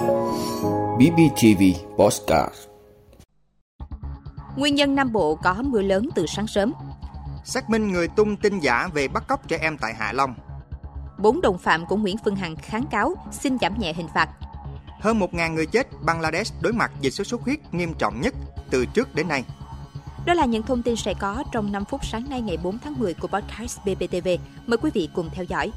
BBTV Postcard Nguyên nhân Nam Bộ có mưa lớn từ sáng sớm. Xác minh người tung tin giả về bắt cóc trẻ em tại Hạ Long. Bốn đồng phạm của Nguyễn Phương Hằng kháng cáo xin giảm nhẹ hình phạt. Hơn 1.000 người chết, Bangladesh đối mặt dịch sốt xuất huyết nghiêm trọng nhất từ trước đến nay. Đó là những thông tin sẽ có trong 5 phút sáng nay ngày 4 tháng 10 của podcast BBTV. Mời quý vị cùng theo dõi.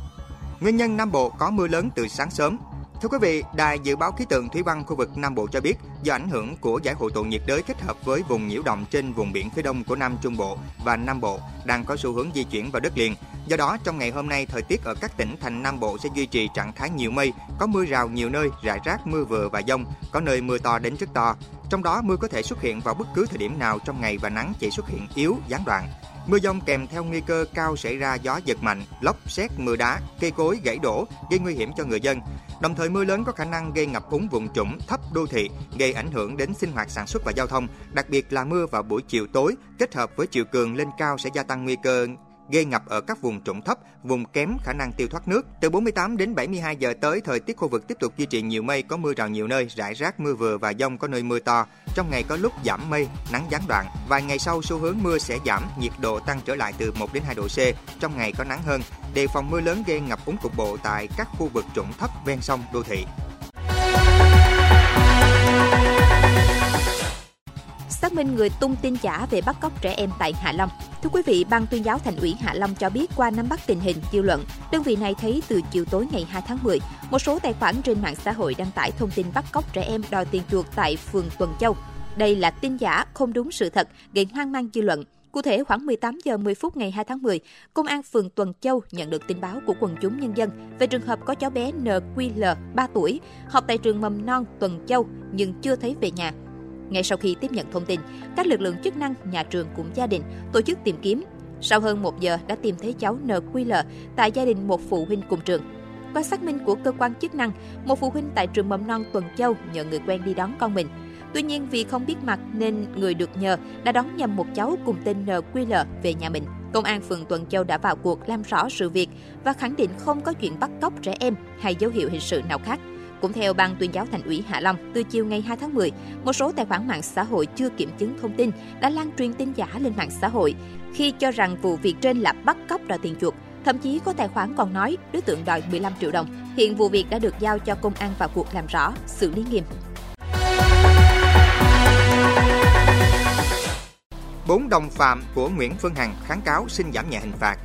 Nguyên nhân Nam Bộ có mưa lớn từ sáng sớm. Thưa quý vị, Đài Dự báo Khí tượng Thủy văn khu vực Nam Bộ cho biết, do ảnh hưởng của giải hội tụ nhiệt đới kết hợp với vùng nhiễu động trên vùng biển phía đông của Nam Trung Bộ và Nam Bộ đang có xu hướng di chuyển vào đất liền. Do đó, trong ngày hôm nay, thời tiết ở các tỉnh thành Nam Bộ sẽ duy trì trạng thái nhiều mây, có mưa rào nhiều nơi, rải rác mưa vừa và dông, có nơi mưa to đến rất to. Trong đó, mưa có thể xuất hiện vào bất cứ thời điểm nào trong ngày và nắng chỉ xuất hiện yếu, gián đoạn. Mưa dông kèm theo nguy cơ cao xảy ra gió giật mạnh, lốc, xét, mưa đá, cây cối gãy đổ, gây nguy hiểm cho người dân. Đồng thời mưa lớn có khả năng gây ngập úng vùng trũng thấp đô thị, gây ảnh hưởng đến sinh hoạt sản xuất và giao thông, đặc biệt là mưa vào buổi chiều tối kết hợp với chiều cường lên cao sẽ gia tăng nguy cơ gây ngập ở các vùng trũng thấp, vùng kém khả năng tiêu thoát nước. Từ 48 đến 72 giờ tới, thời tiết khu vực tiếp tục duy trì nhiều mây, có mưa rào nhiều nơi, rải rác mưa vừa và dông có nơi mưa to. Trong ngày có lúc giảm mây, nắng gián đoạn. Vài ngày sau xu hướng mưa sẽ giảm, nhiệt độ tăng trở lại từ 1 đến 2 độ C. Trong ngày có nắng hơn. Đề phòng mưa lớn gây ngập úng cục bộ tại các khu vực trũng thấp ven sông đô thị. Xác minh người tung tin giả về bắt cóc trẻ em tại Hạ Long. Thưa quý vị, Ban tuyên giáo Thành ủy Hạ Long cho biết qua nắm bắt tình hình dư luận, đơn vị này thấy từ chiều tối ngày 2 tháng 10, một số tài khoản trên mạng xã hội đăng tải thông tin bắt cóc trẻ em đòi tiền chuộc tại phường Tuần Châu. Đây là tin giả, không đúng sự thật, gây hoang mang dư luận. Cụ thể, khoảng 18 giờ 10 phút ngày 2 tháng 10, Công an phường Tuần Châu nhận được tin báo của quần chúng nhân dân về trường hợp có cháu bé NQL 3 tuổi học tại trường mầm non Tuần Châu nhưng chưa thấy về nhà. Ngay sau khi tiếp nhận thông tin, các lực lượng chức năng, nhà trường cùng gia đình tổ chức tìm kiếm. Sau hơn một giờ đã tìm thấy cháu NQL tại gia đình một phụ huynh cùng trường. Qua xác minh của cơ quan chức năng, một phụ huynh tại trường mầm non Tuần Châu nhờ người quen đi đón con mình. Tuy nhiên vì không biết mặt nên người được nhờ đã đón nhầm một cháu cùng tên NQL về nhà mình. Công an phường Tuần Châu đã vào cuộc làm rõ sự việc và khẳng định không có chuyện bắt cóc trẻ em hay dấu hiệu hình sự nào khác. Cũng theo Ban tuyên giáo Thành ủy Hạ Long, từ chiều ngày 2 tháng 10, một số tài khoản mạng xã hội chưa kiểm chứng thông tin đã lan truyền tin giả lên mạng xã hội khi cho rằng vụ việc trên là bắt cóc đòi tiền chuộc. Thậm chí có tài khoản còn nói đối tượng đòi 15 triệu đồng. Hiện vụ việc đã được giao cho công an vào cuộc làm rõ, xử lý nghiêm. Bốn đồng phạm của Nguyễn Phương Hằng kháng cáo xin giảm nhẹ hình phạt.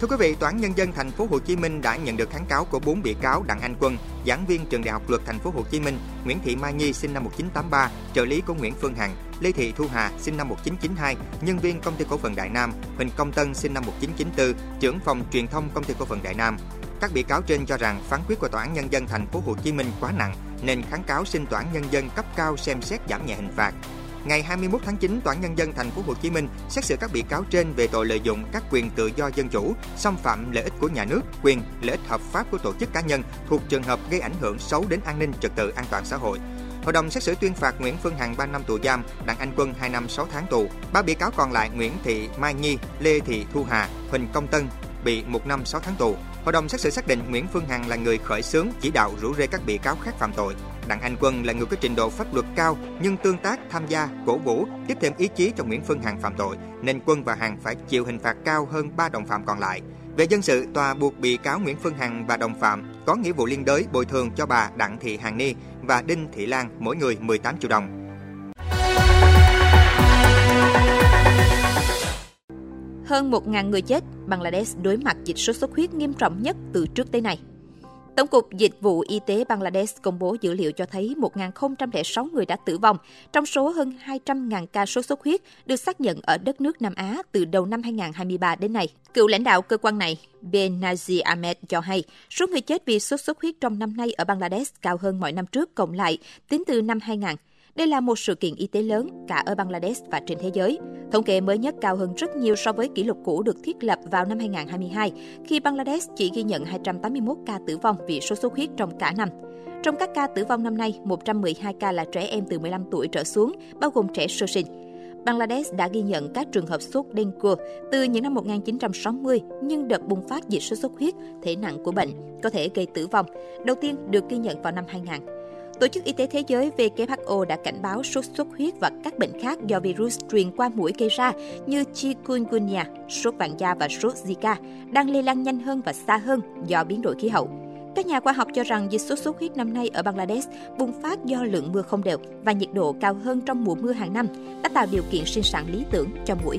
Thưa quý vị, Tòa án nhân dân thành phố Hồ Chí Minh đã nhận được kháng cáo của bốn bị cáo Đặng Anh Quân, giảng viên trường Đại học Luật thành phố Hồ Chí Minh, Nguyễn Thị Mai Nhi sinh năm 1983, trợ lý của Nguyễn Phương Hằng, Lê Thị Thu Hà sinh năm 1992, nhân viên công ty cổ phần Đại Nam, Huỳnh Công Tân sinh năm 1994, trưởng phòng truyền thông công ty cổ phần Đại Nam. Các bị cáo trên cho rằng phán quyết của Tòa án nhân dân thành phố Hồ Chí Minh quá nặng nên kháng cáo xin Tòa án nhân dân cấp cao xem xét giảm nhẹ hình phạt. Ngày 21 tháng 9, Tòa án nhân dân thành phố Hồ Chí Minh xét xử các bị cáo trên về tội lợi dụng các quyền tự do dân chủ, xâm phạm lợi ích của nhà nước, quyền lợi ích hợp pháp của tổ chức cá nhân thuộc trường hợp gây ảnh hưởng xấu đến an ninh trật tự an toàn xã hội. Hội đồng xét xử tuyên phạt Nguyễn Phương Hằng 3 năm tù giam, Đặng Anh Quân 2 năm 6 tháng tù. Ba bị cáo còn lại Nguyễn Thị Mai Nhi, Lê Thị Thu Hà, Huỳnh Công Tân bị 1 năm 6 tháng tù. Hội đồng xét xử xác định Nguyễn Phương Hằng là người khởi xướng chỉ đạo rủ rê các bị cáo khác phạm tội. Đặng Anh Quân là người có trình độ pháp luật cao nhưng tương tác, tham gia, cổ vũ, tiếp thêm ý chí cho Nguyễn Phương Hằng phạm tội, nên Quân và Hằng phải chịu hình phạt cao hơn 3 đồng phạm còn lại. Về dân sự, tòa buộc bị cáo Nguyễn Phương Hằng và đồng phạm có nghĩa vụ liên đới bồi thường cho bà Đặng Thị Hằng Ni và Đinh Thị Lan mỗi người 18 triệu đồng. Hơn 1.000 người chết, Bangladesh đối mặt dịch sốt xuất huyết nghiêm trọng nhất từ trước tới nay. Tổng cục Dịch vụ Y tế Bangladesh công bố dữ liệu cho thấy 1.006 người đã tử vong, trong số hơn 200.000 ca sốt xuất huyết được xác nhận ở đất nước Nam Á từ đầu năm 2023 đến nay. Cựu lãnh đạo cơ quan này, Benazir Ahmed cho hay, số người chết vì sốt xuất huyết trong năm nay ở Bangladesh cao hơn mọi năm trước cộng lại, tính từ năm 2000. Đây là một sự kiện y tế lớn cả ở Bangladesh và trên thế giới. Thống kê mới nhất cao hơn rất nhiều so với kỷ lục cũ được thiết lập vào năm 2022, khi Bangladesh chỉ ghi nhận 281 ca tử vong vì sốt xuất huyết trong cả năm. Trong các ca tử vong năm nay, 112 ca là trẻ em từ 15 tuổi trở xuống, bao gồm trẻ sơ sinh. Bangladesh đã ghi nhận các trường hợp sốt dengue từ những năm 1960, nhưng đợt bùng phát dịch sốt xuất huyết, thể nặng của bệnh, có thể gây tử vong, đầu tiên được ghi nhận vào năm 2000. Tổ chức Y tế Thế giới WHO đã cảnh báo sốt xuất huyết và các bệnh khác do virus truyền qua mũi gây ra như chikungunya, sốt vàng da và sốt Zika đang lây lan nhanh hơn và xa hơn do biến đổi khí hậu. Các nhà khoa học cho rằng dịch sốt xuất huyết năm nay ở Bangladesh bùng phát do lượng mưa không đều và nhiệt độ cao hơn trong mùa mưa hàng năm đã tạo điều kiện sinh sản lý tưởng cho mũi.